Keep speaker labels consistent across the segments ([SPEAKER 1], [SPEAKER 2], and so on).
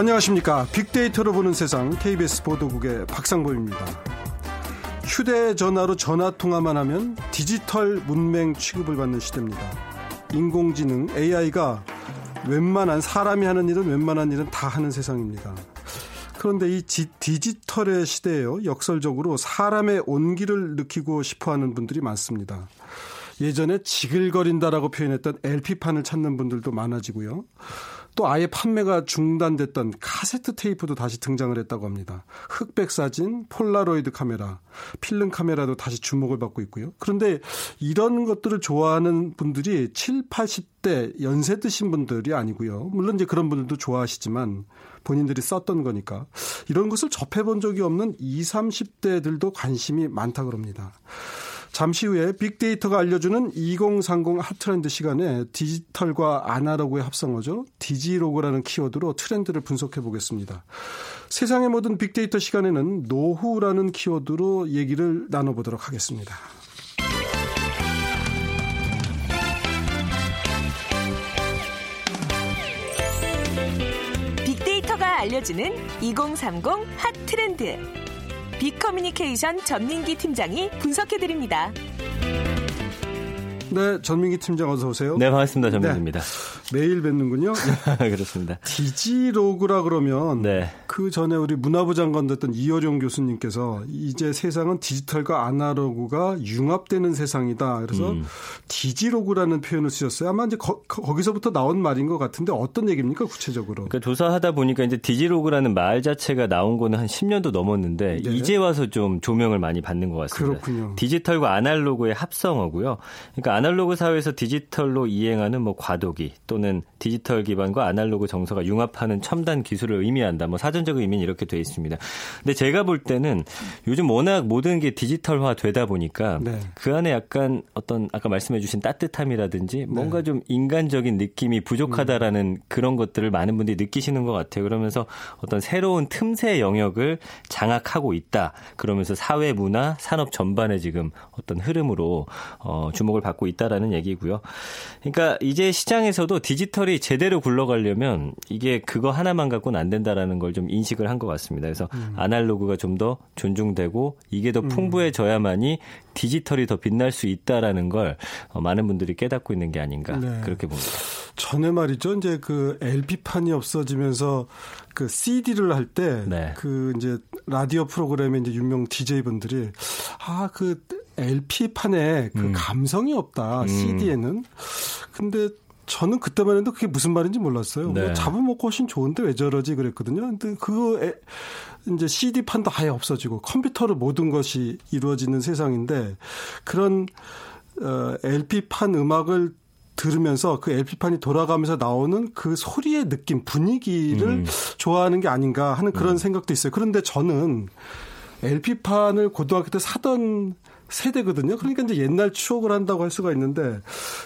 [SPEAKER 1] 안녕하십니까. 빅데이터로 보는 세상 KBS 보도국의 박상보입니다. 휴대전화로 전화통화만 하면 디지털 문맹 취급을 받는 시대입니다. 인공지능 AI가 웬만한 사람이 하는 일은 웬만한 일은 다 하는 세상입니다. 그런데 이 디지털의 시대에요. 역설적으로 사람의 온기를 느끼고 싶어 하는 분들이 많습니다. 예전에 지글거린다라고 표현했던 LP판을 찾는 분들도 많아지고요. 또 아예 판매가 중단됐던 카세트 테이프도 다시 등장을 했다고 합니다. 흑백 사진, 폴라로이드 카메라, 필름 카메라도 다시 주목을 받고 있고요. 그런데 이런 것들을 좋아하는 분들이 7, 80대 연세 드신 분들이 아니고요. 물론 이제 그런 분들도 좋아하시지만 본인들이 썼던 거니까 이런 것을 접해본 적이 없는 20, 30대들도 관심이 많다 그럽니다. 잠시 후에 빅데이터가 알려주는 2030 핫트렌드 시간에 디지털과 아날로그의 합성어죠. 디지로그라는 키워드로 트렌드를 분석해 보겠습니다. 세상의 모든 빅데이터 시간에는 노후라는 키워드로 얘기를 나눠보도록 하겠습니다.
[SPEAKER 2] 빅데이터가 알려주는 2030 핫트렌드. 빅커뮤니케이션 전민기 팀장이 분석해드립니다.
[SPEAKER 1] 네, 전민기 팀장 어서 오세요.
[SPEAKER 3] 네, 반갑습니다. 전민기입니다.
[SPEAKER 1] 네, 매일 뵙는군요.
[SPEAKER 3] 그렇습니다.
[SPEAKER 1] 디지로그라 그러면 네. 그 전에 우리 문화부 장관 됐던 이어령 교수님께서 이제 세상은 디지털과 아날로그가 융합되는 세상이다. 그래서 음. 디지로그라는 표현을 쓰셨어요. 아마 이제 거기서부터 나온 말인 것 같은데 어떤 얘기입니까 구체적으로?
[SPEAKER 3] 그러니까 조사하다 보니까 이제 디지로그라는 말 자체가 나온 거는 한 10년도 넘었는데 네. 이제 와서 좀 조명을 많이 받는 것 같습니다.
[SPEAKER 1] 그렇군요.
[SPEAKER 3] 디지털과 아날로그의 합성어고요. 그러니까 아날로그 사회에서 디지털로 이행하는 뭐 과도기 또는 디지털 기반과 아날로그 정서가 융합하는 첨단 기술을 의미한다. 뭐 사전적 의미는 이렇게 돼 있습니다. 근데 제가 볼 때는 요즘 워낙 모든 게 디지털화 되다 보니까 네. 그 안에 약간 어떤 아까 말씀해 주신 따뜻함이라든지 뭔가 네. 좀 인간적인 느낌이 부족하다라는 음. 그런 것들을 많은 분들이 느끼시는 것 같아요. 그러면서 어떤 새로운 틈새 영역을 장악하고 있다. 그러면서 사회 문화, 산업 전반에 지금 어떤 흐름으로 어, 주목을 받고 있다라는 얘기고요. 그러니까 이제 시장에서도 디지털이 제대로 굴러가려면 이게 그거 하나만 갖고는 안 된다라는 걸 좀 인식을 한 것 같습니다. 그래서 음. 아날로그가 좀 더 존중되고 이게 더 음. 풍부해져야만이 디지털이 더 빛날 수 있다라는 걸 어, 많은 분들이 깨닫고 있는 게 아닌가 네. 그렇게 봅니다.
[SPEAKER 1] 전에 말이죠. 이제 그 LP판이 없어지면서 그 CD를 할 때그 네. 그 이제 라디오 프로그램에 이제 유명 DJ분들이 아, 그 LP판에 그 음. 감성이 없다. 음. CD에는. 근데 저는 그때만 해도 그게 무슨 말인지 몰랐어요. 뭐 네. 뭐 잡아먹고 훨씬 좋은데 왜 저러지 그랬거든요. 근데 그거 에, 이제 CD판도 아예 없어지고 컴퓨터로 모든 것이 이루어지는 세상인데 그런 어, LP판 음악을 들으면서 그 LP판이 돌아가면서 나오는 그 소리의 느낌, 분위기를 음. 좋아하는 게 아닌가 하는 그런 음. 생각도 있어요. 그런데 저는 LP판을 고등학교 때 사던 세대거든요. 그러니까 이제 옛날 추억을 한다고 할 수가 있는데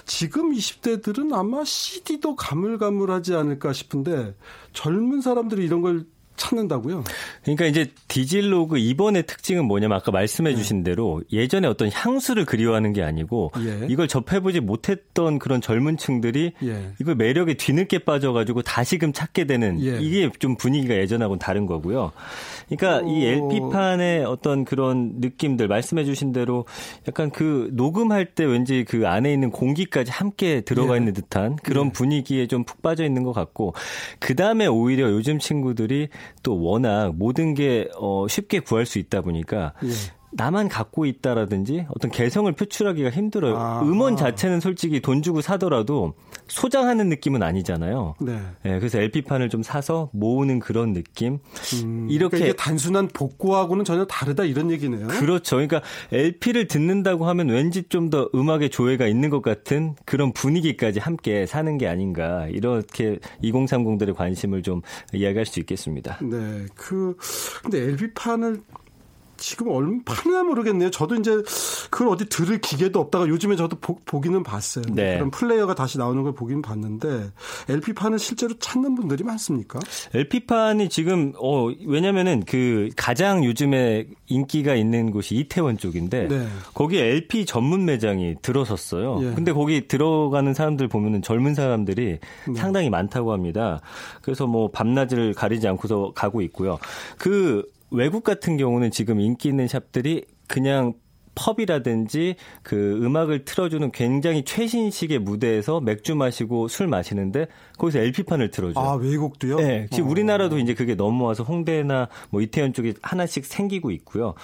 [SPEAKER 1] 지금 20대들은 아마 CD도 가물가물하지 않을까 싶은데 젊은 사람들이 이런 걸 찾는다고요?
[SPEAKER 3] 그러니까 이제 디질로그 이번의 특징은 뭐냐면 아까 말씀해 네. 주신 대로 예전에 어떤 향수를 그리워하는 게 아니고 예. 이걸 접해보지 못했던 그런 젊은 층들이 예. 이걸 매력에 뒤늦게 빠져가지고 다시금 찾게 되는 예. 이게 좀 분위기가 예전하고는 다른 거고요. 그러니까 오. 이 LP판의 어떤 그런 느낌들 말씀해 주신 대로 약간 그 녹음할 때 왠지 그 안에 있는 공기까지 함께 들어가 예. 있는 듯한 그런 예. 분위기에 좀 푹 빠져 있는 것 같고 그 다음에 오히려 요즘 친구들이 또 워낙 모든 게 어, 쉽게 구할 수 있다 보니까 예. 나만 갖고 있다라든지 어떤 개성을 표출하기가 힘들어요. 아, 음원 자체는 솔직히 돈 주고 사더라도 소장하는 느낌은 아니잖아요. 네. 네 그래서 LP판을 좀 사서 모으는 그런 느낌.
[SPEAKER 1] 음, 이렇게 그러니까 단순한 복고하고는 전혀 다르다 이런 얘기네요.
[SPEAKER 3] 그렇죠. 그러니까 LP를 듣는다고 하면 왠지 좀 더 음악의 조예가 있는 것 같은 그런 분위기까지 함께 사는 게 아닌가 이렇게 2030들의 관심을 좀 이야기할 수 있겠습니다.
[SPEAKER 1] 네. 그 근데 LP판을 지금 얼마 파나 모르겠네요. 저도 이제 그걸 어디 들을 기계도 없다가 요즘에 저도 보, 기는 봤어요. 네. 그런 플레이어가 다시 나오는 걸 보긴 봤는데 LP판을 실제로 찾는 분들이 많습니까?
[SPEAKER 3] LP판이 지금 어 왜냐면은 그 가장 요즘에 인기가 있는 곳이 이태원 쪽인데 네. 거기 LP 전문 매장이 들어섰어요. 예. 근데 거기 들어가는 사람들 보면은 젊은 사람들이 네. 상당히 많다고 합니다. 그래서 뭐 밤낮을 가리지 않고서 가고 있고요. 그 외국 같은 경우는 지금 인기 있는 샵들이 그냥 펍이라든지 그 음악을 틀어주는 굉장히 최신식의 무대에서 맥주 마시고 술 마시는데 거기서 LP판을 틀어줘요.
[SPEAKER 1] 아, 외국도요?
[SPEAKER 3] 네. 지금 어. 우리나라도 이제 그게 넘어와서 홍대나 뭐 이태원 쪽에 하나씩 생기고 있고요.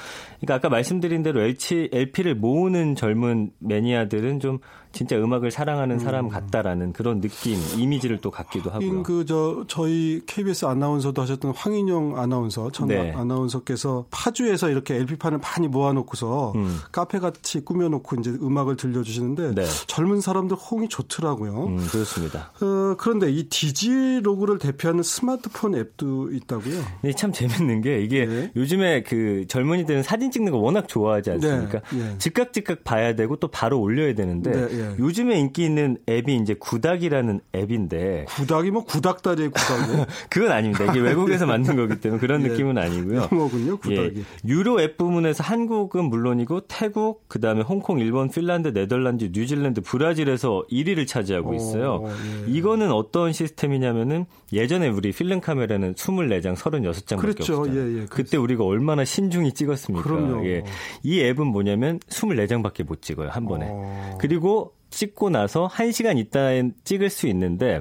[SPEAKER 3] 그러니까 아까 말씀드린 대로 LP를 모으는 젊은 매니아들은 좀 진짜 음악을 사랑하는 사람 음. 같다라는 그런 느낌, 이미지를 또 갖기도 하고요.
[SPEAKER 1] 그저 저희 KBS 아나운서도 하셨던 황인영 아나운서, 전 네. 아나운서께서 파주에서 이렇게 LP판을 많이 모아놓고서 음. 카페 같이 꾸며놓고 이제 음악을 들려주시는데 네. 젊은 사람들 호응이 좋더라고요.
[SPEAKER 3] 음, 그렇습니다.
[SPEAKER 1] 어, 그런데 이 디지로그를 대표하는 스마트폰 앱도 있다고요?
[SPEAKER 3] 네, 참 재밌는 게 이게 네. 요즘에 그 젊은이들은 사진 찍는 거 워낙 좋아하지 않습니까? 네. 네. 즉각 즉각 봐야 되고 또 바로 올려야 되는데 네, 예. 요즘에 인기 있는 앱이 이제 구닥이라는 앱인데
[SPEAKER 1] 구닥이 뭐 구닥다리의 구닥이
[SPEAKER 3] 그건 아닙니다. 이게 외국에서 만든 거기 때문에 그런 예. 느낌은 아니고요.
[SPEAKER 1] 영어군요, 구닥이. 예.
[SPEAKER 3] 유로 앱 부문에서 한국은 물론이고 태국, 그다음에 홍콩, 일본, 핀란드, 네덜란드, 뉴질랜드, 브라질에서 1위를 차지하고 있어요. 오, 예. 이거는 어떤 시스템이냐면은 예전에 우리 필름 카메라는 24장, 36장밖에 그렇죠. 없었잖아요. 예, 예, 그때 우리가 얼마나 신중히 찍었습니까?
[SPEAKER 1] 그럼요.
[SPEAKER 3] 예. 이 앱은 뭐냐면 24장밖에 못 찍어요, 한 번에. 오. 그리고 찍고 나서 1시간 있다 찍을 수 있는데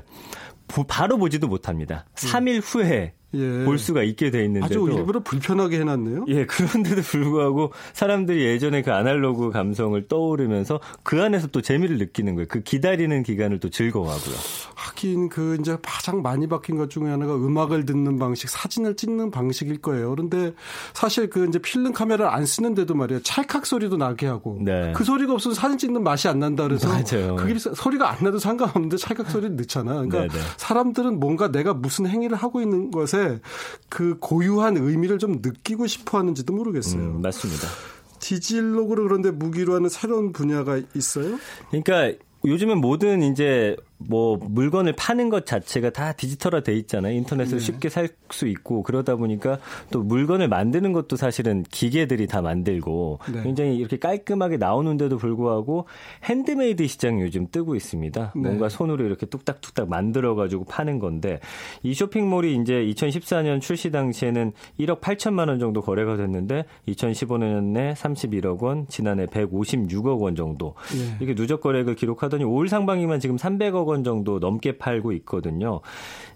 [SPEAKER 3] 바로 보지도 못합니다. 3일 후에 예. 볼 수가 있게 돼 있는데도
[SPEAKER 1] 아주 일부러 불편하게 해놨네요.
[SPEAKER 3] 예, 그런데도 불구하고 사람들이 예전에 그 아날로그 감성을 떠오르면서 그 안에서 또 재미를 느끼는 거예요. 그 기다리는 기간을 또 즐거워하고요.
[SPEAKER 1] 하긴 그 이제 가장 많이 바뀐 것 중에 하나가 음악을 듣는 방식, 사진을 찍는 방식일 거예요. 그런데 사실 그 이제 필름 카메라를 안 쓰는데도 말이에요. 찰칵 소리도 나게 하고 네. 그 소리가 없으면 사진 찍는 맛이 안 난다 그래서 맞아요. 그게 소리가 안 나도 상관없는데 찰칵 소리를 넣잖아. 그러니까 네네. 사람들은 뭔가 내가 무슨 행위를 하고 있는 것에 것에 그 고유한 의미를 좀 느끼고 싶어 하는지도 모르겠어요. 음,
[SPEAKER 3] 맞습니다.
[SPEAKER 1] 디질로그를 그런데 무기로 하는 새로운 분야가 있어요?
[SPEAKER 3] 그러니까 요즘은 모든 이제 뭐 물건을 파는 것 자체가 다 디지털화 돼 있잖아요. 인터넷으로 네. 쉽게 살 수 있고 그러다 보니까 또 물건을 만드는 것도 사실은 기계들이 다 만들고 네. 굉장히 이렇게 깔끔하게 나오는데도 불구하고 핸드메이드 시장이 요즘 뜨고 있습니다. 네. 뭔가 손으로 이렇게 뚝딱뚝딱 만들어 가지고 파는 건데 이 쇼핑몰이 이제 2014년 출시 당시에는 1억 8천만 원 정도 거래가 됐는데 2015년에 31억 원, 지난해 156억 원 정도 네. 이게 누적 거래액을 기록하더니 올 상반기만 지금 300억 원 정도 넘게 팔고 있거든요.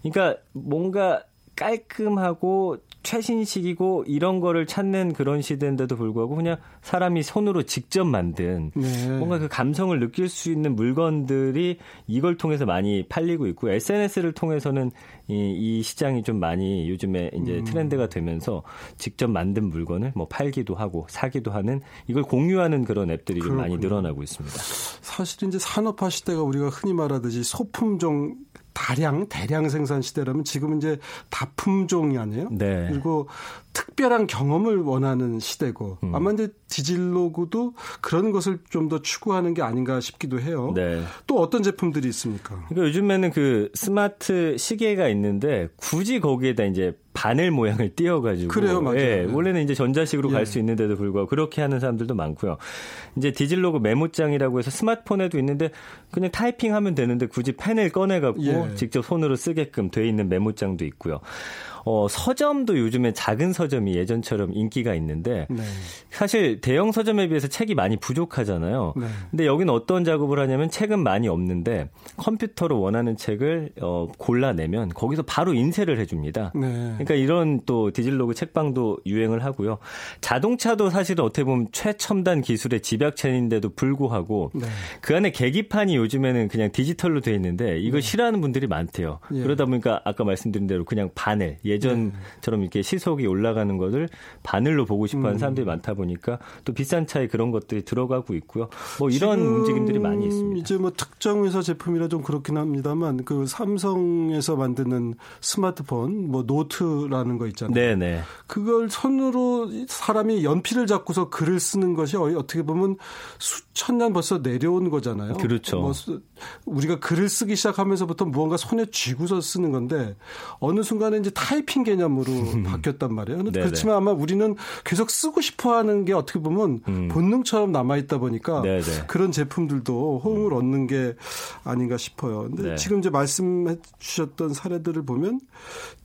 [SPEAKER 3] 그러니까 뭔가 깔끔하고 최신식이고 이런 거를 찾는 그런 시대인데도 불구하고 그냥 사람이 손으로 직접 만든 네. 뭔가 그 감성을 느낄 수 있는 물건들이 이걸 통해서 많이 팔리고 있고 SNS를 통해서는 이, 이 시장이 좀 많이 요즘에 이제 음. 트렌드가 되면서 직접 만든 물건을 뭐 팔기도 하고 사기도 하는 이걸 공유하는 그런 앱들이 좀 많이 늘어나고 있습니다.
[SPEAKER 1] 사실 이제 산업화 시대가 우리가 흔히 말하듯이 소품종 다량 대량 생산 시대라면 지금은 이제 다품종이 아니에요. 네. 그리고 특별한 경험을 원하는 시대고 음. 아마 이제 디질로그도 그런 것을 좀 더 추구하는 게 아닌가 싶기도 해요. 네. 또 어떤 제품들이 있습니까?
[SPEAKER 3] 그러니까 요즘에는 그 스마트 시계가 있는데 굳이 거기에다 이제 바늘 모양을 띄어가지고
[SPEAKER 1] 그래요, 맞아요. 예,
[SPEAKER 3] 네. 원래는 이제 전자식으로 예. 갈수 있는데도 불구하고 그렇게 하는 사람들도 많고요. 이제 디질로그 메모장이라고 해서 스마트폰에도 있는데 그냥 타이핑하면 되는데 굳이 펜을 꺼내갖고 예. 직접 손으로 쓰게끔 돼 있는 메모장도 있고요. 어, 서점도 요즘에 작은 서점이 예전처럼 인기가 있는데 네. 사실 대형 서점에 비해서 책이 많이 부족하잖아요. 네. 근데 여기는 어떤 작업을 하냐면 책은 많이 없는데 컴퓨터로 원하는 책을 어, 골라내면 거기서 바로 인쇄를 해줍니다. 네. 그러니까 이런 또 디질로그 책방도 유행을 하고요. 자동차도 사실은 어떻게 보면 최첨단 기술의 집약체인데도 불구하고 네. 그 안에 계기판이 요즘에는 그냥 디지털로 돼 있는데 이걸 네. 싫어하는 분들이 많대요. 예. 그러다 보니까 아까 말씀드린 대로 그냥 바늘 예전처럼 이렇게 시속이 올라가는 것을 바늘로 보고 싶어하는 음. 사람들이 많다 보니까 또 비싼 차에 그런 것들이 들어가고 있고요. 뭐 이런 움직임들이 많이 있습니다.
[SPEAKER 1] 이제 뭐 특정 회사 제품이라 좀 그렇긴 합니다만 그 삼성에서 만드는 스마트폰 뭐 노트라는 거 있잖아요. 네네. 그걸 손으로 사람이 연필을 잡고서 글을 쓰는 것이 어떻게 보면 수 천년 벌써 내려온 거잖아요.
[SPEAKER 3] 그렇죠. 뭐
[SPEAKER 1] 우리가 글을 쓰기 시작하면서부터 무언가 손에 쥐고서 쓰는 건데 어느 순간에 이제 타이핑 개념으로 바뀌었단 말이에요. 그렇지만 아마 우리는 계속 쓰고 싶어 하는 게 어떻게 보면 음. 본능처럼 남아있다 보니까 네네. 그런 제품들도 호응을 음. 얻는 게 아닌가 싶어요. 근데 네. 지금 이제 말씀해 주셨던 사례들을 보면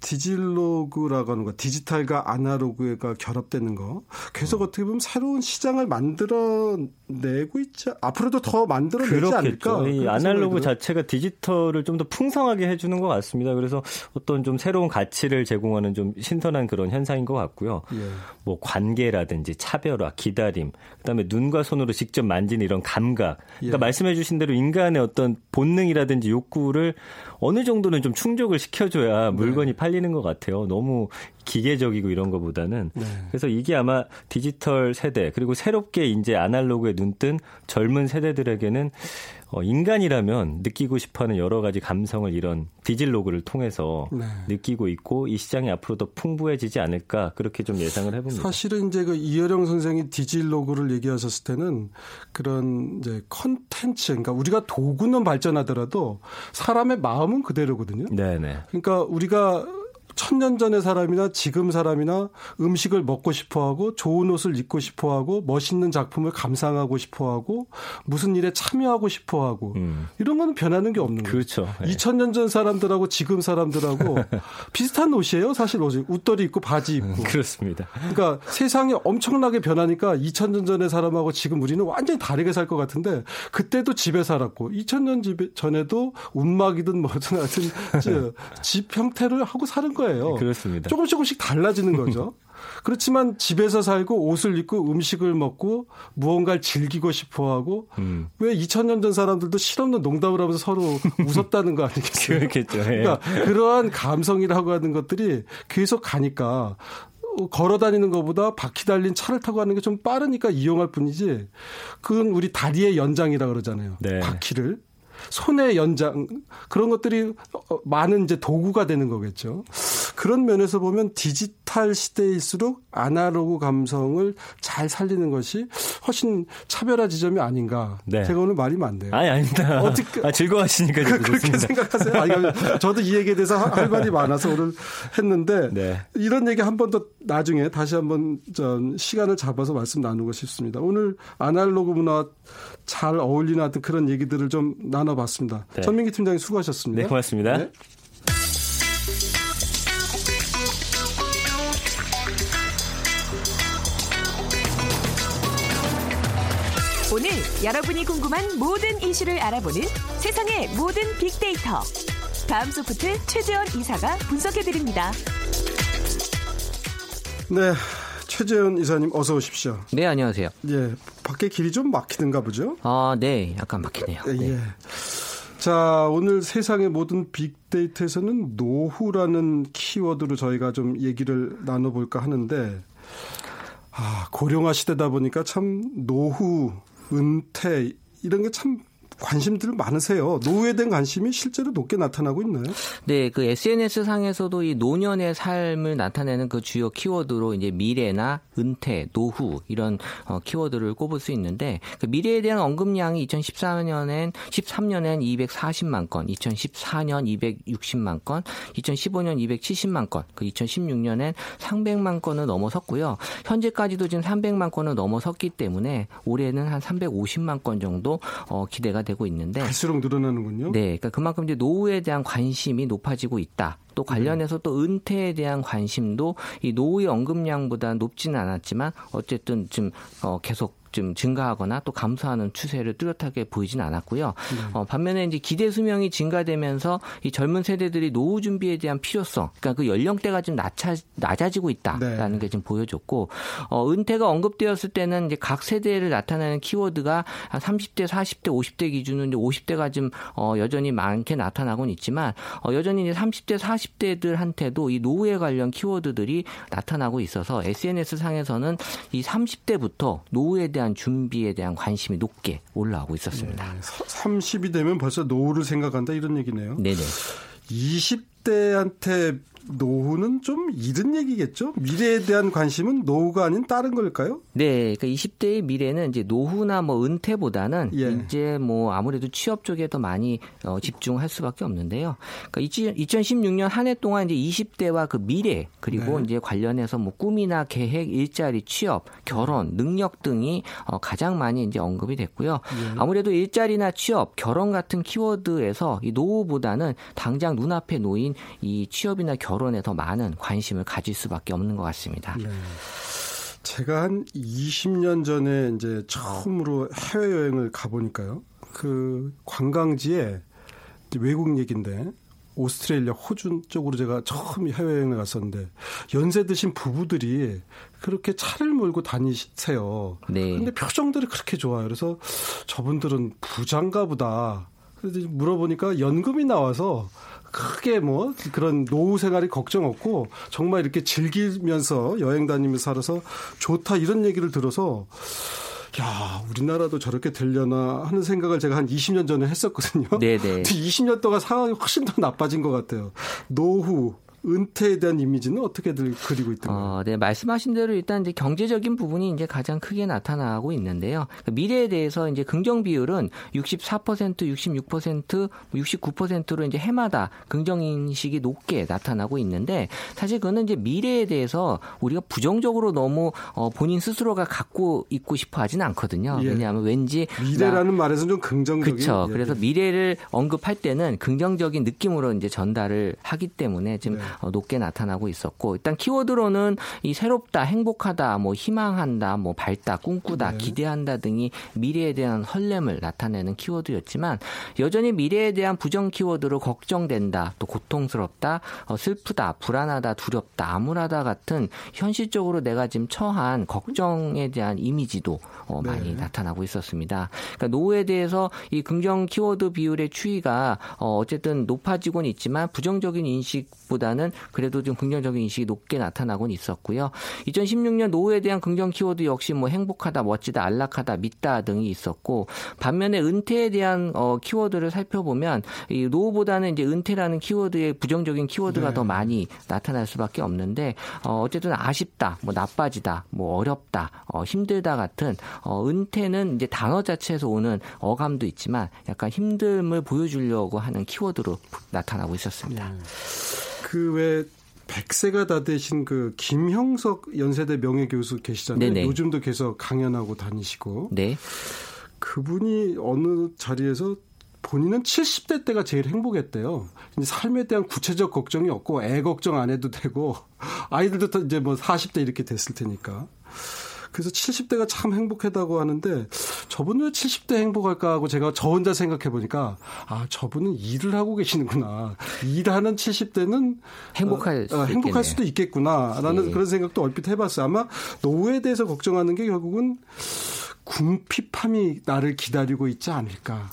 [SPEAKER 1] 디지로그라고 하는 거, 디지털과 아날로그가 결합되는 거 계속 음. 어떻게 보면 새로운 시장을 만들어내고 있지 앞으로도 더 만들어내지 않을까?
[SPEAKER 3] 이 아날로그 자체가 디지털을 좀 더 풍성하게 해주는 것 같습니다. 그래서 어떤 좀 새로운 가치를 제공하는 좀 신선한 그런 현상인 것 같고요. 예. 뭐 관계라든지 차별화, 기다림, 그다음에 눈과 손으로 직접 만지는 이런 감각. 그러니까 예. 말씀해주신 대로 인간의 어떤 본능이라든지 욕구를 어느 정도는 좀 충족을 시켜줘야 물건이 네. 팔리는 것 같아요. 너무 기계적이고 이런 것보다는 네. 그래서 이게 아마 디지털 세대 그리고 새롭게 이제 아날로그에 눈뜬 젊은 세대들에게는 어, 인간이라면 느끼고 싶어하는 여러 가지 감성을 이런 디질로그를 통해서 네. 느끼고 있고 이 시장이 앞으로 더 풍부해지지 않을까 그렇게 좀 예상을 해봅니다.
[SPEAKER 1] 사실은 이제 그 이여령 선생이 디질로그를 얘기하셨을 때는 그런 이제 컨텐츠 그러니까 우리가 도구는 발전하더라도 사람의 마음은 그대로거든요. 네네. 그러니까 우리가 천년 전의 사람이나 지금 사람이나 음식을 먹고 싶어 하고 좋은 옷을 입고 싶어 하고 멋있는 작품을 감상하고 싶어 하고 무슨 일에 참여하고 싶어 하고 음. 이런 거는 변하는 게 없는 거죠.
[SPEAKER 3] 그렇죠.
[SPEAKER 1] 네. 2000년 전 사람들하고 지금 사람들하고 비슷한 옷이에요. 사실 옷이 웃돌이 입고 바지 입고. 음,
[SPEAKER 3] 그렇습니다.
[SPEAKER 1] 그러니까 세상이 엄청나게 변하니까 2000년 전의 사람하고 지금 우리는 완전히 다르게 살 것 같은데 그때도 집에 살았고 2000년 집에 전에도 움막이든 뭐든 하여튼 집 형태를 하고 사는 거예요. 거예요.
[SPEAKER 3] 그렇습니다.
[SPEAKER 1] 조금씩 조금씩 달라지는 거죠. 그렇지만 집에서 살고 옷을 입고 음식을 먹고 무언가를 즐기고 싶어 하고 음. 왜 2000년 전 사람들도 실없는 농담을 하면서 서로 웃었다는 거 아니겠어요?
[SPEAKER 3] 그렇겠죠. 예.
[SPEAKER 1] 그러니까 그러한 감성이라고 하는 것들이 계속 가니까 걸어 다니는 것보다 바퀴 달린 차를 타고 가는 게 좀 빠르니까 이용할 뿐이지 그건 우리 다리의 연장이라 그러잖아요. 네. 바퀴를 손의 연장 그런 것들이 어, 많은 이제 도구가 되는 거겠죠. 그런 면에서 보면 디지털 시대일수록 아날로그 감성을 잘 살리는 것이 훨씬 차별화 지점이 아닌가. 네. 제가 오늘 말이 많네요.
[SPEAKER 3] 아니 아닙니다. 어떻게 아, 즐거워하시니까 그,
[SPEAKER 1] 그렇게 생각하세요? 아니, 저도 이 얘기에 대해서 할 말이 많아서 오늘 했는데 네. 이런 얘기 한 번 더 나중에 다시 한번 전 시간을 잡아서 말씀 나누고 싶습니다. 오늘 아날로그 문화 잘 어울리는 하여튼 그런 얘기들을 좀 나눠 봤습니다. 네. 전민기 팀장님 수고하셨습니다.
[SPEAKER 3] 네, 고맙습니다. 네.
[SPEAKER 2] 오늘 여러분이 궁금한 모든 이슈를 알아보는 세상의 모든 빅데이터. 다음 소프트 최재원 이사가 분석해드립니다.
[SPEAKER 1] 네, 최재현 이사님 어서 오십시오.
[SPEAKER 4] 네, 안녕하세요.
[SPEAKER 1] 예, 밖에 길이 좀 막히는가 보죠?
[SPEAKER 4] 아, 네, 약간 막히네요. 예. 네.
[SPEAKER 1] 자, 오늘 세상의 모든 빅데이터에서는 노후라는 키워드로 저희가 좀 얘기를 나눠볼까 하는데, 아, 고령화 시대다 보니까 참 노후, 은퇴, 이런 게 참 관심들 많으세요. 노후에 대한 관심이 실제로 높게 나타나고 있나요?
[SPEAKER 4] 네, 그 SNS 상에서도 이 노년의 삶을 나타내는 그 주요 키워드로 이제 미래나 은퇴, 노후 이런 어, 키워드를 꼽을 수 있는데 그 미래에 대한 언급량이 2014년엔 13년엔 240만 건, 2014년 260만 건, 2015년 270만 건, 그 2016년엔 300만 건을 넘어섰고요. 현재까지도 지금 300만 건을 넘어섰기 때문에 올해는 한 350만 건 정도 어, 기대가 되고 있는데
[SPEAKER 1] 갈수록 늘어나는군요.
[SPEAKER 4] 네, 그러니까 그만큼 이제 노후에 대한 관심이 높아지고 있다. 또 관련해서 또 은퇴에 대한 관심도 이 노후의 언급량보다 높지는 않았지만 어쨌든 좀 어, 계속 좀 증가하거나 또 감소하는 추세를 뚜렷하게 보이진 않았고요. 네. 어, 반면에 이제 기대 수명이 증가되면서 이 젊은 세대들이 노후 준비에 대한 필요성, 그러니까 그 연령대가 좀 낮아, 낮아지고 있다라는 네. 게좀 보여줬고 어, 은퇴가 언급되었을 때는 이제 각 세대를 나타내는 키워드가 한 30대, 40대, 50대 기준으로 이제 50대가 좀 어, 여전히 많게 나타나곤 있지만 어, 여전히 이제 30대, 40대들한테도 이 노후에 관련 키워드들이 나타나고 있어서 SNS 상에서는 이 30대부터 노후에 대한 준비에 대한 관심이 높게 올라오고 있었습니다. 네,
[SPEAKER 1] 30이 되면 벌써 노후를 생각한다 이런 얘기네요.
[SPEAKER 4] 네네.
[SPEAKER 1] 20대한테 노후는 좀 이른 얘기겠죠? 미래에 대한 관심은 노후가 아닌 다른 걸까요?
[SPEAKER 4] 네, 그러니까 20대의 미래는 이제 노후나 뭐 은퇴보다는 예. 이제 뭐 아무래도 취업 쪽에 더 많이 어, 집중할 수밖에 없는데요. 그러니까 2016년 한 해 동안 이제 20대와 그 미래 그리고 네. 이제 관련해서 뭐 꿈이나 계획, 일자리, 취업, 결혼, 능력 등이 어, 가장 많이 이제 언급이 됐고요. 예. 아무래도 일자리나 취업, 결혼 같은 키워드에서 이 노후보다는 당장 눈앞에 놓인 이 취업이나 결혼 결혼에 더 많은 관심을 가질 수밖에 없는 것 같습니다. 네.
[SPEAKER 1] 제가 한 20년 전에 이제 처음으로 해외 여행을 가보니까요. 그 관광지에 외국 얘기인데 오스트레일리아 호주 쪽으로 제가 처음 해외 여행을 갔었는데 연세 드신 부부들이 그렇게 차를 몰고 다니세요. 네. 근데 표정들이 그렇게 좋아요. 그래서 저분들은 부장가 보다. 그래서 물어보니까 연금이 나와서 크게 뭐 그런 노후 생활이 걱정 없고 정말 이렇게 즐기면서 여행 다니면서 살아서 좋다 이런 얘기를 들어서 야, 우리나라도 저렇게 되려나 하는 생각을 제가 한 20년 전에 했었거든요. 네네. 20년 동안 상황이 훨씬 더 나빠진 것 같아요. 노후, 은퇴에 대한 이미지는 어떻게들 그리고 있던가요? 어,
[SPEAKER 4] 네, 말씀하신 대로 일단 이제 경제적인 부분이 이제 가장 크게 나타나고 있는데요. 그러니까 미래에 대해서 이제 긍정 비율은 64%, 66%, 69%로 이제 해마다 긍정 인식이 높게 나타나고 있는데 사실 그거는 이제 미래에 대해서 우리가 부정적으로 너무 어, 본인 스스로가 갖고 있고 싶어 하진 않거든요. 예. 왜냐하면 왠지
[SPEAKER 1] 미래라는 나, 말에서 좀 긍정적인
[SPEAKER 4] 그렇죠. 예. 그래서 미래를 언급할 때는 긍정적인 느낌으로 이제 전달을 하기 때문에 지금 네. 어, 높게 나타나고 있었고 일단 키워드로는 이 새롭다, 행복하다, 뭐 희망한다, 뭐 밝다, 꿈꾸다, 네. 기대한다 등이 미래에 대한 설렘을 나타내는 키워드였지만 여전히 미래에 대한 부정 키워드로 걱정된다, 또 고통스럽다, 어, 슬프다, 불안하다, 두렵다, 암울하다 같은 현실적으로 내가 지금 처한 걱정에 대한 이미지도 어, 많이 네. 나타나고 있었습니다. 그러니까 노후에 대해서 이 긍정 키워드 비율의 추이가 어, 어쨌든 높아지곤 있지만 부정적인 인식보다는 보다는 그래도 좀 긍정적인 인식이 높게 나타나곤 있었고요. 2016년 노후에 대한 긍정 키워드 역시 뭐 행복하다, 멋지다, 안락하다, 믿다 등이 있었고 반면에 은퇴에 대한 어, 키워드를 살펴보면 이 노후보다는 이제 은퇴라는 키워드의 부정적인 키워드가 네. 더 많이 나타날 수밖에 없는데 어, 어쨌든 아쉽다, 뭐 나빠지다, 뭐 어렵다, 어, 힘들다 같은 어, 은퇴는 이제 단어 자체에서 오는 어감도 있지만 약간 힘듦을 보여주려고 하는 키워드로 나타나고 있었습니다. 네.
[SPEAKER 1] 그왜 100세가 다 되신 그 김형석 연세대 명예교수 계시잖아요. 네네. 요즘도 계속 강연하고 다니시고. 네. 그분이 어느 자리에서 본인은 70대 때가 제일 행복했대요. 삶에 대한 구체적 걱정이 없고 애 걱정 안 해도 되고 아이들도 이제 뭐 40대 이렇게 됐을 테니까. 그래서 70대가 참 행복하다고 하는데 저분은 왜 70대 행복할까 하고 제가 저 혼자 생각해 보니까 아 저분은 일을 하고 계시는구나 일하는 70대는
[SPEAKER 4] 행복할
[SPEAKER 1] 어, 어, 행복할 수도 있겠구나라는 네. 그런 생각도 얼핏 해봤어요. 아마 노후에 대해서 걱정하는 게 결국은 궁핍함이 나를 기다리고 있지 않을까.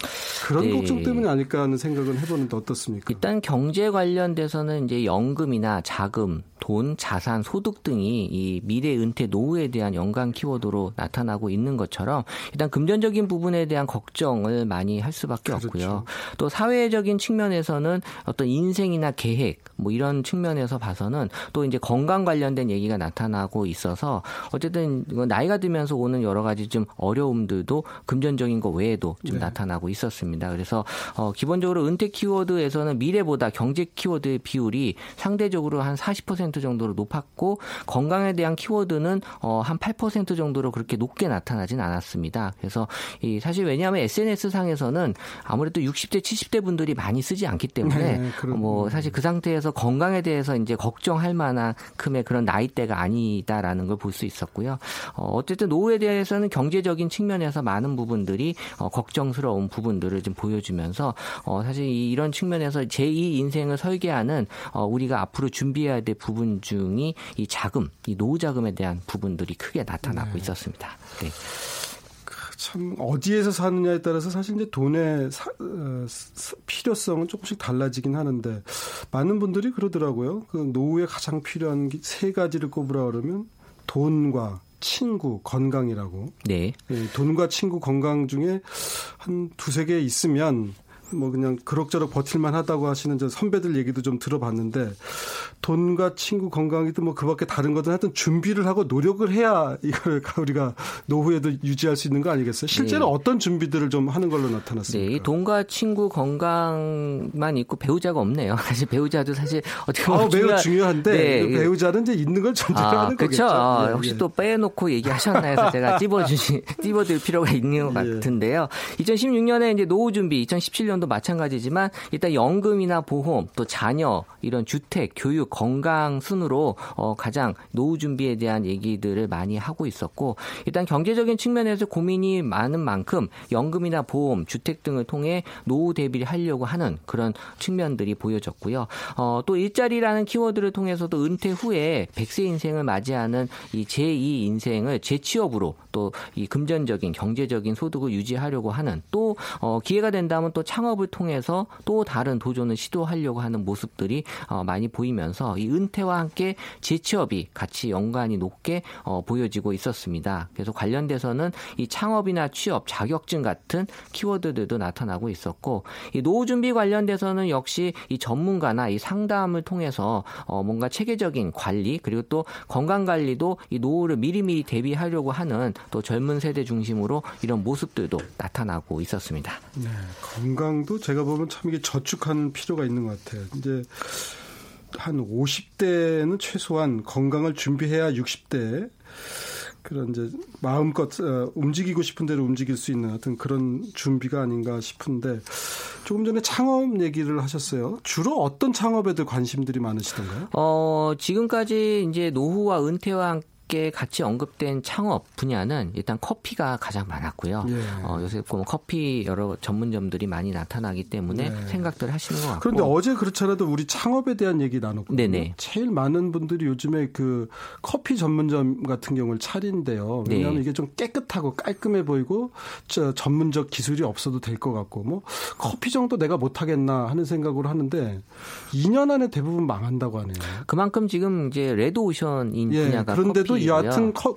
[SPEAKER 1] 그런 네. 걱정 때문이 아닐까 하는 생각은 해보는데 어떻습니까?
[SPEAKER 4] 일단 경제 관련돼서는 이제 연금이나 자금, 돈, 자산, 소득 등이 이 미래 은퇴 노후에 대한 연관 키워드로 나타나고 있는 것처럼 일단 금전적인 부분에 대한 걱정을 많이 할 수밖에 그렇죠. 없고요. 또 사회적인 측면에서는 어떤 인생이나 계획 뭐 이런 측면에서 봐서는 또 이제 건강 관련된 얘기가 나타나고 있어서 어쨌든 나이가 들면서 오는 여러 가지 좀 어려움들도 금전적인 것 외에도 좀 네. 나타나고 있었습니다. 그래서 어, 기본적으로 은퇴 키워드에서는 미래보다 경제 키워드의 비율이 상대적으로 한 40% 정도로 높았고 건강에 대한 키워드는 어, 한 8% 정도로 그렇게 높게 나타나진 않았습니다. 그래서 이 사실 왜냐하면 SNS 상에서는 아무래도 60대 70대 분들이 많이 쓰지 않기 때문에 네, 뭐 사실 그 상태에서 건강에 대해서 이제 걱정할 만한 금의 그런 나이대가 아니다라는 걸 볼 수 있었고요. 어, 어쨌든 노후에 대해서는 경제적인 측면에서 많은 부분들이 어, 걱정스러운 부분들을 좀 보여주면서 어, 사실 이런 측면에서 제2 인생을 설계하는 어, 우리가 앞으로 준비해야 될 부분 중이 이 자금, 이 노후 자금에 대한 부분들이 크게 나타나고 네. 있었습니다. 네.
[SPEAKER 1] 참 어디에서 사느냐에 따라서 사실 이제 돈의 사, 어, 필요성은 조금씩 달라지긴 하는데 많은 분들이 그러더라고요. 그 노후에 가장 필요한 세 가지를 꼽으라 그러면 돈과 친구 건강이라고. 네. 예, 돈과 친구 건강 중에 한 두세 개 있으면 뭐 그냥 그럭저럭 버틸만 하다고 하시는 저 선배들 얘기도 좀 들어봤는데 돈과 친구 건강이든 뭐 그밖에 다른 거든 하여튼 준비를 하고 노력을 해야 이걸 우리가 노후에도 유지할 수 있는 거 아니겠어요? 실제로 네. 어떤 준비들을 좀 하는 걸로 나타났습니까?
[SPEAKER 4] 네, 돈과 친구 건강만 있고 배우자가 없네요. 사실 배우자도 사실 어떻게 보면 아,
[SPEAKER 1] 매우 중요한데 네. 배우자는 이제 있는 걸 전제로 아, 하는
[SPEAKER 4] 그렇죠.
[SPEAKER 1] 거겠죠.
[SPEAKER 4] 아, 혹시 예. 또 빼놓고 얘기하셨나 해서 제가 찝어주시 찝어드릴 필요가 있는 것 예. 같은데요. 2016년에 이제 노후 준비, 2017년 도 마찬가지지만 일단 연금이나 보험 또 자녀 이런 주택, 교육, 건강 순으로 어, 가장 노후 준비에 대한 얘기들을 많이 하고 있었고 일단 경제적인 측면에서 고민이 많은 만큼 연금이나 보험, 주택 등을 통해 노후 대비를 하려고 하는 그런 측면들이 보여졌고요. 어, 또 일자리라는 키워드를 통해서도 은퇴 후에 100세 인생을 맞이하는 이 제2 인생을 재취업으로 또 이 금전적인 경제적인 소득을 유지하려고 하는 또 어, 기회가 된다면 또 창업 을 통해서 또 다른 도전을 시도하려고 하는 모습들이 어, 많이 보이면서 이 은퇴와 함께 재취업이 같이 연관이 높게 어, 보여지고 있었습니다. 그래서 관련돼서는 이 창업이나 취업, 자격증 같은 키워드들도 나타나고 있었고 이 노후 준비 관련돼서는 역시 이 전문가나 이 상담을 통해서 어, 뭔가 체계적인 관리 그리고 또 건강 관리도 이 노후를 미리미리 대비하려고 하는 또 젊은 세대 중심으로 이런 모습들도 나타나고 있었습니다.
[SPEAKER 1] 네, 건강 도 제가 보면 참 이게 저축하는 필요가 있는 것 같아요. 이제 한 50대는 최소한 건강을 준비해야 60대 그런 이제 마음껏 어, 움직이고 싶은 대로 움직일 수 있는 어떤 그런 준비가 아닌가 싶은데 조금 전에 창업 얘기를 하셨어요. 주로 어떤 창업에들 관심들이 많으시던가요?
[SPEAKER 4] 어, 지금까지 이제 노후와 은퇴와 함께 같이 언급된 창업 분야는 일단 커피가 가장 많았고요. 예. 어, 요새 뭐 커피 여러 전문점들이 많이 나타나기 때문에 네. 생각들 하시는 것 같고.
[SPEAKER 1] 그런데 어제 그렇잖아도 우리 창업에 대한 얘기 나눴거든요. 네네. 제일 많은 분들이 요즘에 그 커피 전문점 같은 경우를 차린대요. 왜냐하면 네. 이게 좀 깨끗하고 깔끔해 보이고 저 전문적 기술이 없어도 될 것 같고 뭐 커피 정도 내가 못하겠나 하는 생각으로 하는데 2년 안에 대부분 망한다고 하네요.
[SPEAKER 4] 그만큼 지금 이제 레드오션인 예, 분야가 그런데도
[SPEAKER 1] 이 얕은 커,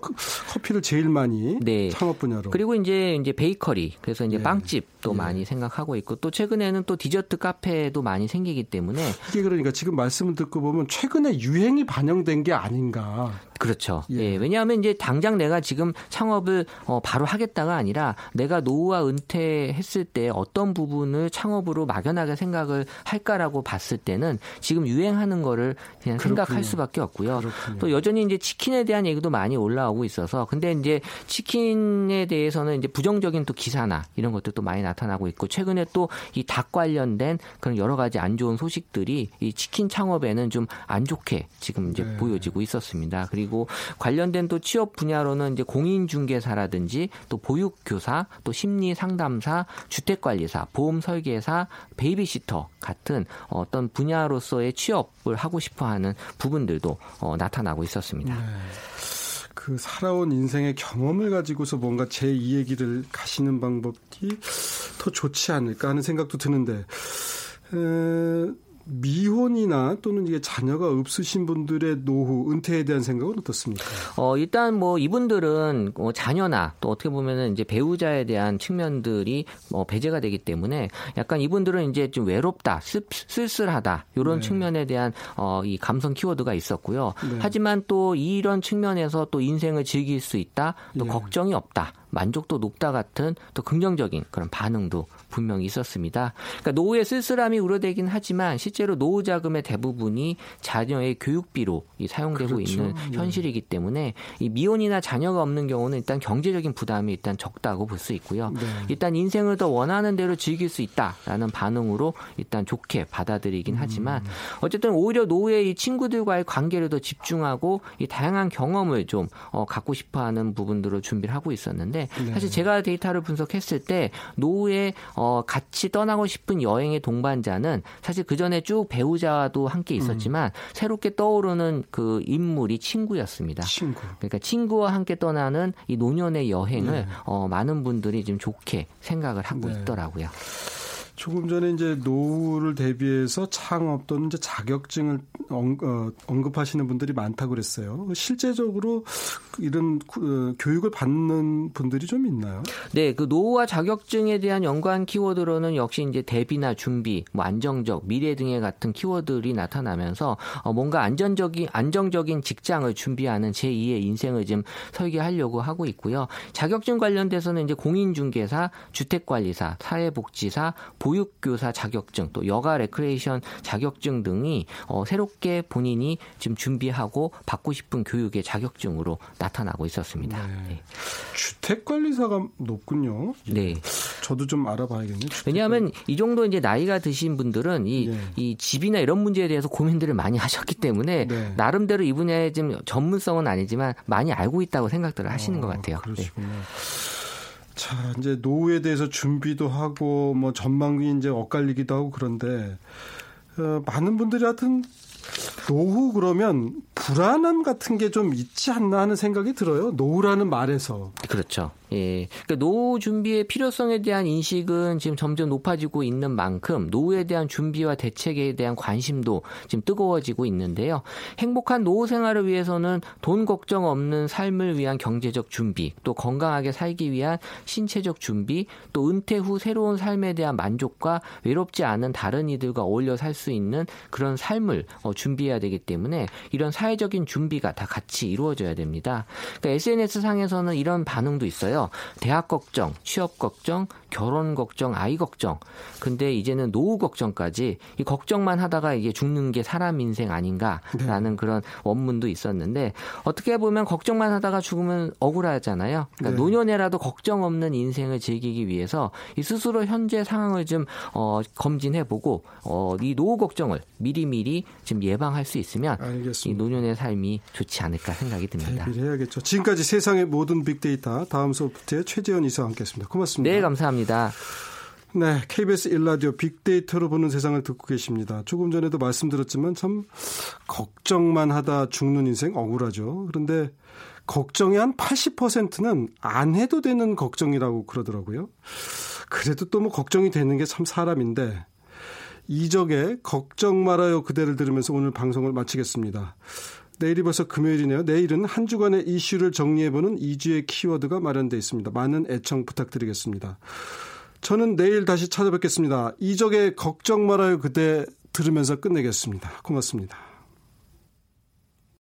[SPEAKER 1] 피를 제일 많이 네. 창업 분야로.
[SPEAKER 4] 그리고 이제 이제 베이커리 그래서 이제 예. 빵집 도 예. 많이 생각하고 있고 또 최근에는 또 디저트 카페도 많이 생기기 때문에
[SPEAKER 1] 이게 그러니까 지금 말씀을 듣고 보면 최근에 유행이 반영된 게 아닌가.
[SPEAKER 4] 그렇죠. 예. 예. 왜냐하면 이제 당장 내가 지금 창업을 어, 바로 하겠다가 아니라 내가 노후와 은퇴했을 때 어떤 부분을 창업으로 막연하게 생각을 할까라고 봤을 때는 지금 유행하는 거를 그냥 그렇군요. 생각할 수밖에 없고요. 그렇군요. 또 여전히 이제 치킨에 대한 얘기도 많이 올라오고 있어서 근데 이제 치킨에 대해서는 이제 부정적인 또 기사나 이런 것들도 많이 나타나고 있고 최근에 또 이 닭 관련된 그런 여러 가지 안 좋은 소식들이 이 치킨 창업에는 좀 안 좋게 지금 이제 네. 보여지고 있었습니다. 그리고 관련된 또 취업 분야로는 이제 공인중개사라든지 또 보육교사, 또 심리상담사, 주택관리사, 보험설계사, 베이비시터 같은 어떤 분야로서의 취업을 하고 싶어하는 부분들도 어, 나타나고 있었습니다. 네.
[SPEAKER 1] 그 살아온 인생의 경험을 가지고서 뭔가 제 이 얘기를 가시는 방법이 더 좋지 않을까 하는 생각도 드는데 에, 미혼이나 또는 이게 자녀가 없으신 분들의 노후 은퇴에 대한 생각은 어떻습니까?
[SPEAKER 4] 어 일단 뭐 이분들은 뭐 자녀나 또 어떻게 보면은 이제 배우자에 대한 측면들이 뭐 배제가 되기 때문에 약간 이분들은 이제 좀 외롭다, 쓸, 쓸쓸하다 이런 네. 측면에 대한 어 이 감성 키워드가 있었고요. 네. 하지만 또 이런 측면에서 또 인생을 즐길 수 있다, 또 네. 걱정이 없다. 만족도 높다 같은 또 긍정적인 그런 반응도 분명히 있었습니다. 그러니까 노후의 쓸쓸함이 우려되긴 하지만 실제로 노후 자금의 대부분이 자녀의 교육비로 사용되고 그렇죠. 있는 네. 현실이기 때문에 이 미혼이나 자녀가 없는 경우는 일단 경제적인 부담이 일단 적다고 볼 수 있고요. 네. 일단 인생을 더 원하는 대로 즐길 수 있다라는 반응으로 일단 좋게 받아들이긴 음. 하지만 어쨌든 오히려 노후의 이 친구들과의 관계를 더 집중하고 이 다양한 경험을 좀 어, 갖고 싶어하는 부분들을 준비를 하고 있었는데 네. 사실 제가 데이터를 분석했을 때 노후에 어, 같이 떠나고 싶은 여행의 동반자는 사실 그 전에 쭉 배우자도 함께 있었지만 음. 새롭게 떠오르는 그 인물이 친구였습니다.
[SPEAKER 1] 친구.
[SPEAKER 4] 그러니까 친구와 함께 떠나는 이 노년의 여행을 네. 어, 많은 분들이 좀 좋게 생각을 하고 네. 있더라고요.
[SPEAKER 1] 조금 전에 이제 노후를 대비해서 창업 또는 이제 자격증을 어, 언급하시는 분들이 많다고 그랬어요. 실제적으로 이런 어, 교육을 받는 분들이 좀 있나요?
[SPEAKER 4] 네, 그 노후와 자격증에 대한 연관 키워드로는 역시 이제 대비나 준비, 뭐 안정적, 미래 등의 같은 키워드들이 나타나면서 어, 뭔가 안전적인 안정적인 직장을 준비하는 제2의 인생을 지금 설계하려고 하고 있고요. 자격증 관련돼서는 이제 공인중개사, 주택관리사, 사회복지사, 보육교사 자격증, 또 여가 레크레이션 자격증 등이 어, 새롭게 본인이 지금 준비하고 받고 싶은 교육의 자격증으로 나타나고 있었습니다. 네. 네.
[SPEAKER 1] 주택 관리사가 높군요. 네. 저도 좀 알아봐야겠네요.
[SPEAKER 4] 왜냐하면 이 정도 이제 나이가 드신 분들은 이, 네. 이 집이나 이런 문제에 대해서 고민들을 많이 하셨기 때문에 네. 나름대로 이 분야의 좀 전문성은 아니지만 많이 알고 있다고 생각들을 하시는 어, 것 같아요. 네.
[SPEAKER 1] 그러시군요. 자, 이제 노후에 대해서 준비도 하고 뭐 전망이 이제 엇갈리기도 하고 그런데 어, 많은 분들이 하여튼 노후 그러면 불안함 같은 게 좀 있지 않나 하는 생각이 들어요. 노후라는 말에서.
[SPEAKER 4] 그렇죠. 예. 그러니까 노후 준비의 필요성에 대한 인식은 지금 점점 높아지고 있는 만큼 노후에 대한 준비와 대책에 대한 관심도 지금 뜨거워지고 있는데요. 행복한 노후 생활을 위해서는 돈 걱정 없는 삶을 위한 경제적 준비, 또 건강하게 살기 위한 신체적 준비, 또 은퇴 후 새로운 삶에 대한 만족과 외롭지 않은 다른 이들과 어울려 살 수 있는 그런 삶을 어, 준비해야 되기 때문에 이런 사회적인 준비가 다 같이 이루어져야 됩니다. 그러니까 SNS 상에서는 이런 반응도 있어요. 대학 걱정, 취업 걱정, 결혼 걱정, 아이 걱정. 근데 이제는 노후 걱정까지 이 걱정만 하다가 이게 죽는 게 사람 인생 아닌가라는 네. 그런 원문도 있었는데 어떻게 보면 걱정만 하다가 죽으면 억울하잖아요. 그러니까 네. 노년에라도 걱정 없는 인생을 즐기기 위해서 이 스스로 현재 상황을 좀 어, 검진해보고 어, 이 노후 걱정을 미리미리 좀 예방할 수 있으면 알겠습니다. 이 노년의 삶이 좋지 않을까 생각이 듭니다.
[SPEAKER 1] 해야겠죠. 지금까지 세상의 모든 빅데이터 다음 소프트의 최재현 이사와 함께했습니다. 고맙습니다.
[SPEAKER 4] 네, 감사합니다.
[SPEAKER 1] 네, KBS 일라디오 빅데이터로 보는 세상을 듣고 계십니다. 조금 전에도 말씀드렸지만 참 걱정만 하다 죽는 인생 억울하죠. 그런데 걱정의 한 80%는 안 해도 되는 걱정이라고 그러더라고요. 그래도 또 뭐 걱정이 되는 게 참 사람인데 이적의 걱정 말아요 그대를 들으면서 오늘 방송을 마치겠습니다. 내일이 벌써 금요일이네요. 내일은 한 주간의 이슈를 정리해보는 2주의 키워드가 마련되어 있습니다. 많은 애청 부탁드리겠습니다. 저는 내일 다시 찾아뵙겠습니다. 이적의 걱정 말아요 그대 들으면서 끝내겠습니다. 고맙습니다.